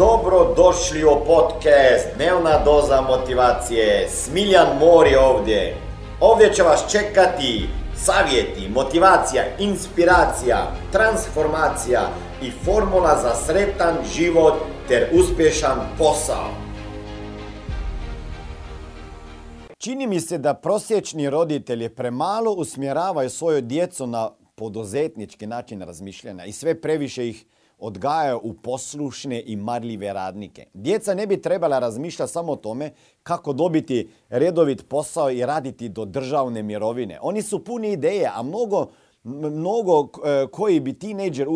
Dobro došli u podcast Dnevna doza motivacije. Smiljan Mor je ovdje. Ovdje će vas čekati savjeti, motivacija, inspiracija, transformacija i formula za sretan život ter uspješan posao. Čini mi se da prosječni roditelji premalo usmjeravaju svoju djecu na poduzetnički način razmišljanja i sve previše ih odgajaju u poslušne i marljive radnike. Djeca ne bi trebala razmišljati samo o tome kako dobiti redovit posao i raditi do državne mirovine. Oni su puni ideje, a mnogo, mnogo e, koji bi tineđer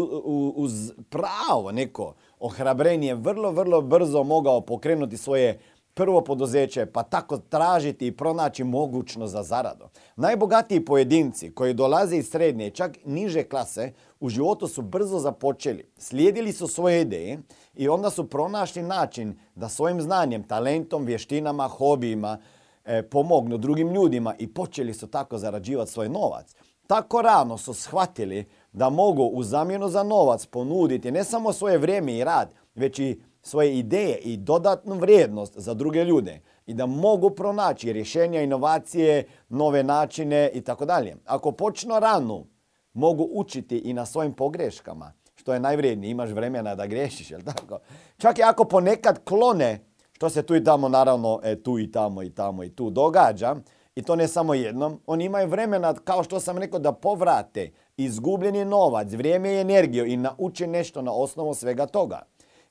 uz pravo neko ohrabrenje vrlo, vrlo brzo mogao pokrenuti svoje prvo poduzeće, pa tako tražiti i pronaći mogućnost za zaradu. Najbogatiji pojedinci koji dolaze iz srednje, čak niže klase, u životu su brzo započeli. Slijedili su svoje ideje i onda su pronašli način da svojim znanjem, talentom, vještinama, hobijima e, pomognu drugim ljudima i počeli su tako zarađivati svoj novac. Tako rano su shvatili da mogu u zamjenu za novac ponuditi ne samo svoje vrijeme i rad, već i svoje ideje i dodatnu vrijednost za druge ljude i da mogu pronaći rješenja, inovacije, nove načine i tako dalje. Ako počnu rano, mogu učiti i na svojim pogreškama, što je najvrijednije, imaš vremena da grešiš, jel tako? Čak i ako ponekad klone, što se tu i tamo, naravno, e, tu i tamo i tamo i tu događa, i to ne samo jednom, oni imaju vremena, kao što sam rekao, da povrate izgubljeni novac, vrijeme i energiju i nauče nešto na osnovu svega toga.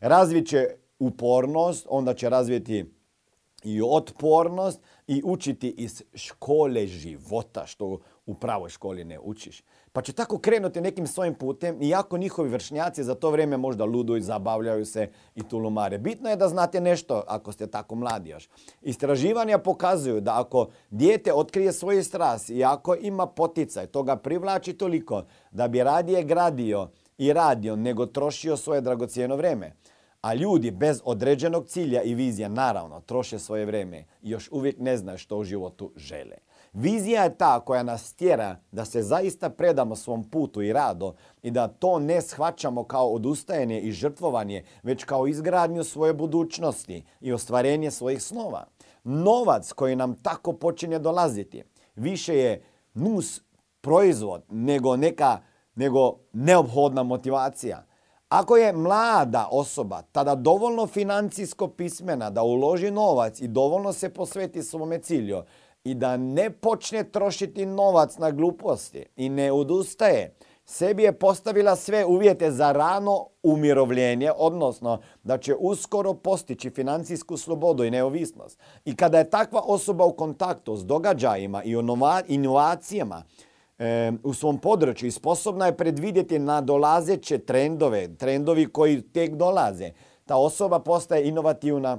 Razvit će upornost, onda će razviti i otpornost i učiti iz škole života, što u pravoj školi ne učiš. Pa će tako krenuti nekim svojim putem, iako njihovi vršnjaci za to vrijeme možda luduju, zabavljaju se i tulumare. Bitno je da znate nešto ako ste tako mladi još. Istraživanja pokazuju da ako dijete otkrije svoj stras i ako ima poticaj, to ga privlači toliko da bi radije gradio i radio nego trošio svoje dragocjeno vrijeme. A ljudi bez određenog cilja i vizija naravno troše svoje vrijeme i još uvijek ne znaju što u životu žele. Vizija je ta koja nas tjera da se zaista predamo svom putu i rado i da to ne shvaćamo kao odustajanje i žrtvovanje, već kao izgradnju svoje budućnosti i ostvarenje svojih snova. Novac koji nam tako počinje dolaziti više je nus proizvod nego neka nego neophodna motivacija. Ako je mlada osoba tada dovoljno financijsko pismena da uloži novac i dovoljno se posveti svome cilju i da ne počne trošiti novac na gluposti i ne odustaje, sebi je postavila sve uvjete za rano umirovljenje, odnosno da će uskoro postići financijsku slobodu i neovisnost. I kada je takva osoba u kontaktu s događajima i inovacijama, u svom području i sposobna je predvidjeti nadolazeće trendove, trendovi koji tek dolaze. Ta osoba postaje inovativna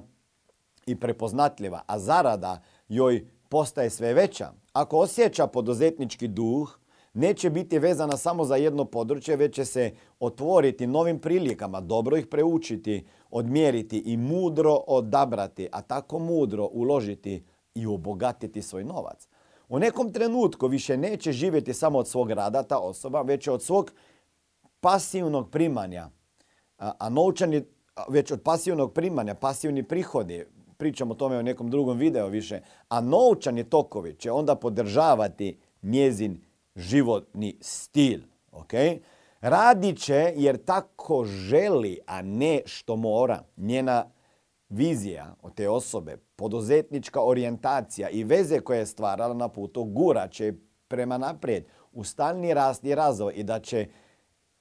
i prepoznatljiva, a zarada joj postaje sve veća. Ako osjeća poduzetnički duh, neće biti vezana samo za jedno područje, već će se otvoriti novim prilikama, dobro ih preučiti, odmjeriti i mudro odabrati, a tako mudro uložiti i obogatiti svoj novac. U nekom trenutku više neće živjeti samo od svog rada ta osoba, već od svog pasivnog primanja. A novčani, već od pasivnog primanja, pasivni prihodi, pričam o tome u nekom drugom videu više, a novčani tokovi će onda podržavati njezin životni stil. Okay? Radit će jer tako želi, a ne što mora. Njena vizija od te osobe, poduzetnička orijentacija i veze koje je stvarala na putu gura će prema naprijed u stalni rast i razvoj i da će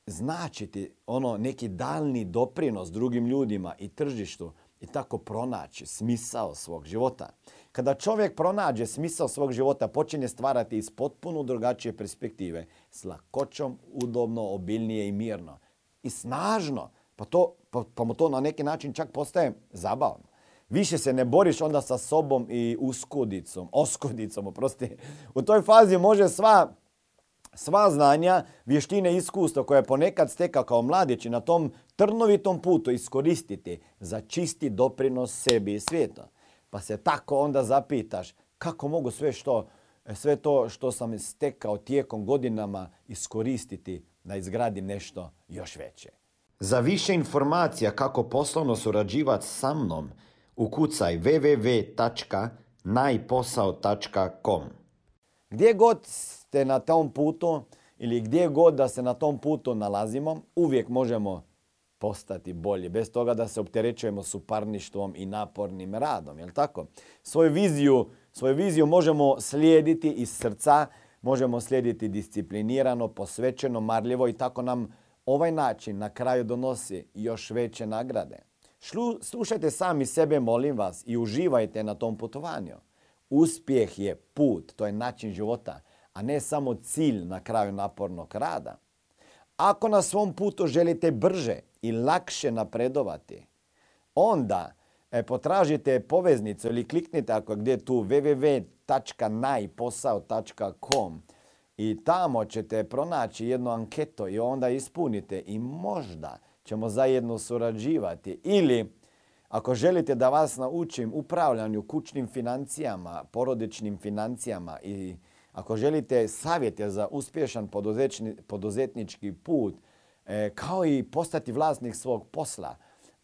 značiti ono neki dalni doprinos drugim ljudima i tržištu i tako pronaći smisao svog života. Kada čovjek pronađe smisao svog života, počinje stvarati iz potpuno drugačije perspektive, s lakoćom, udobno, obilnije i mirno. I snažno. Pa, to, pa, pa mu to na neki način čak postaje zabavno. Više se ne boriš onda sa sobom i uskudicom, oskudicom, oprosti. U toj fazi može sva sva znanja, vještine i iskustva koje je ponekad stekao kao mladić i na tom trnovitom putu iskoristiti za čisti doprinos sebi i svijeta. Pa se tako onda zapitaš kako mogu sve, što, sve to što sam stekao tijekom godinama iskoristiti da izgradim nešto još veće. Za više informacija kako poslovno surađivati sa mnom, ukucaj www.najposao.com Gdje god ste na tom putu ili gdje god da se na tom putu nalazimo, uvijek možemo postati bolji, bez toga da se opterećujemo suparništvom i napornim radom, jel tako? Svoju viziju, svoju viziju možemo slijediti iz srca, možemo slijediti disciplinirano, posvećeno, marljivo i tako nam ovaj način na kraju donosi još veće nagrade. Slušajte sami sebe, molim vas, i uživajte na tom putovanju. Uspjeh je put, to je način života, a ne samo cilj na kraju napornog rada. Ako na svom putu želite brže i lakše napredovati, onda e, potražite poveznicu ili kliknite ako gdje tu www.najposao.com i tamo ćete pronaći jednu anketu i onda ispunite i možda ćemo zajedno surađivati. Ili ako želite da vas naučim upravljanju kućnim financijama, porodičnim financijama i ako želite savjete za uspješan poduzetnički put, e, kao i postati vlasnik svog posla,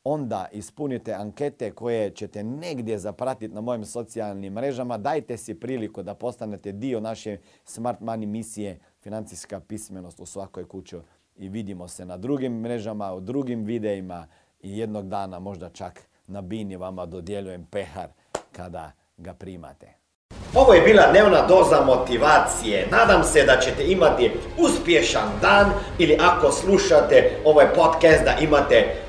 onda ispunite ankete koje ćete negdje zapratiti na mojim socijalnim mrežama. Dajte si priliku da postanete dio naše Smart Money misije Financijska pismenost u svakoj kući i vidimo se na drugim mrežama, u drugim videima i jednog dana možda čak na bini vama dodjeljujem pehar kada ga primate. Ovo je bila dnevna doza motivacije. Nadam se da ćete imati uspješan dan ili ako slušate ovaj podcast da imate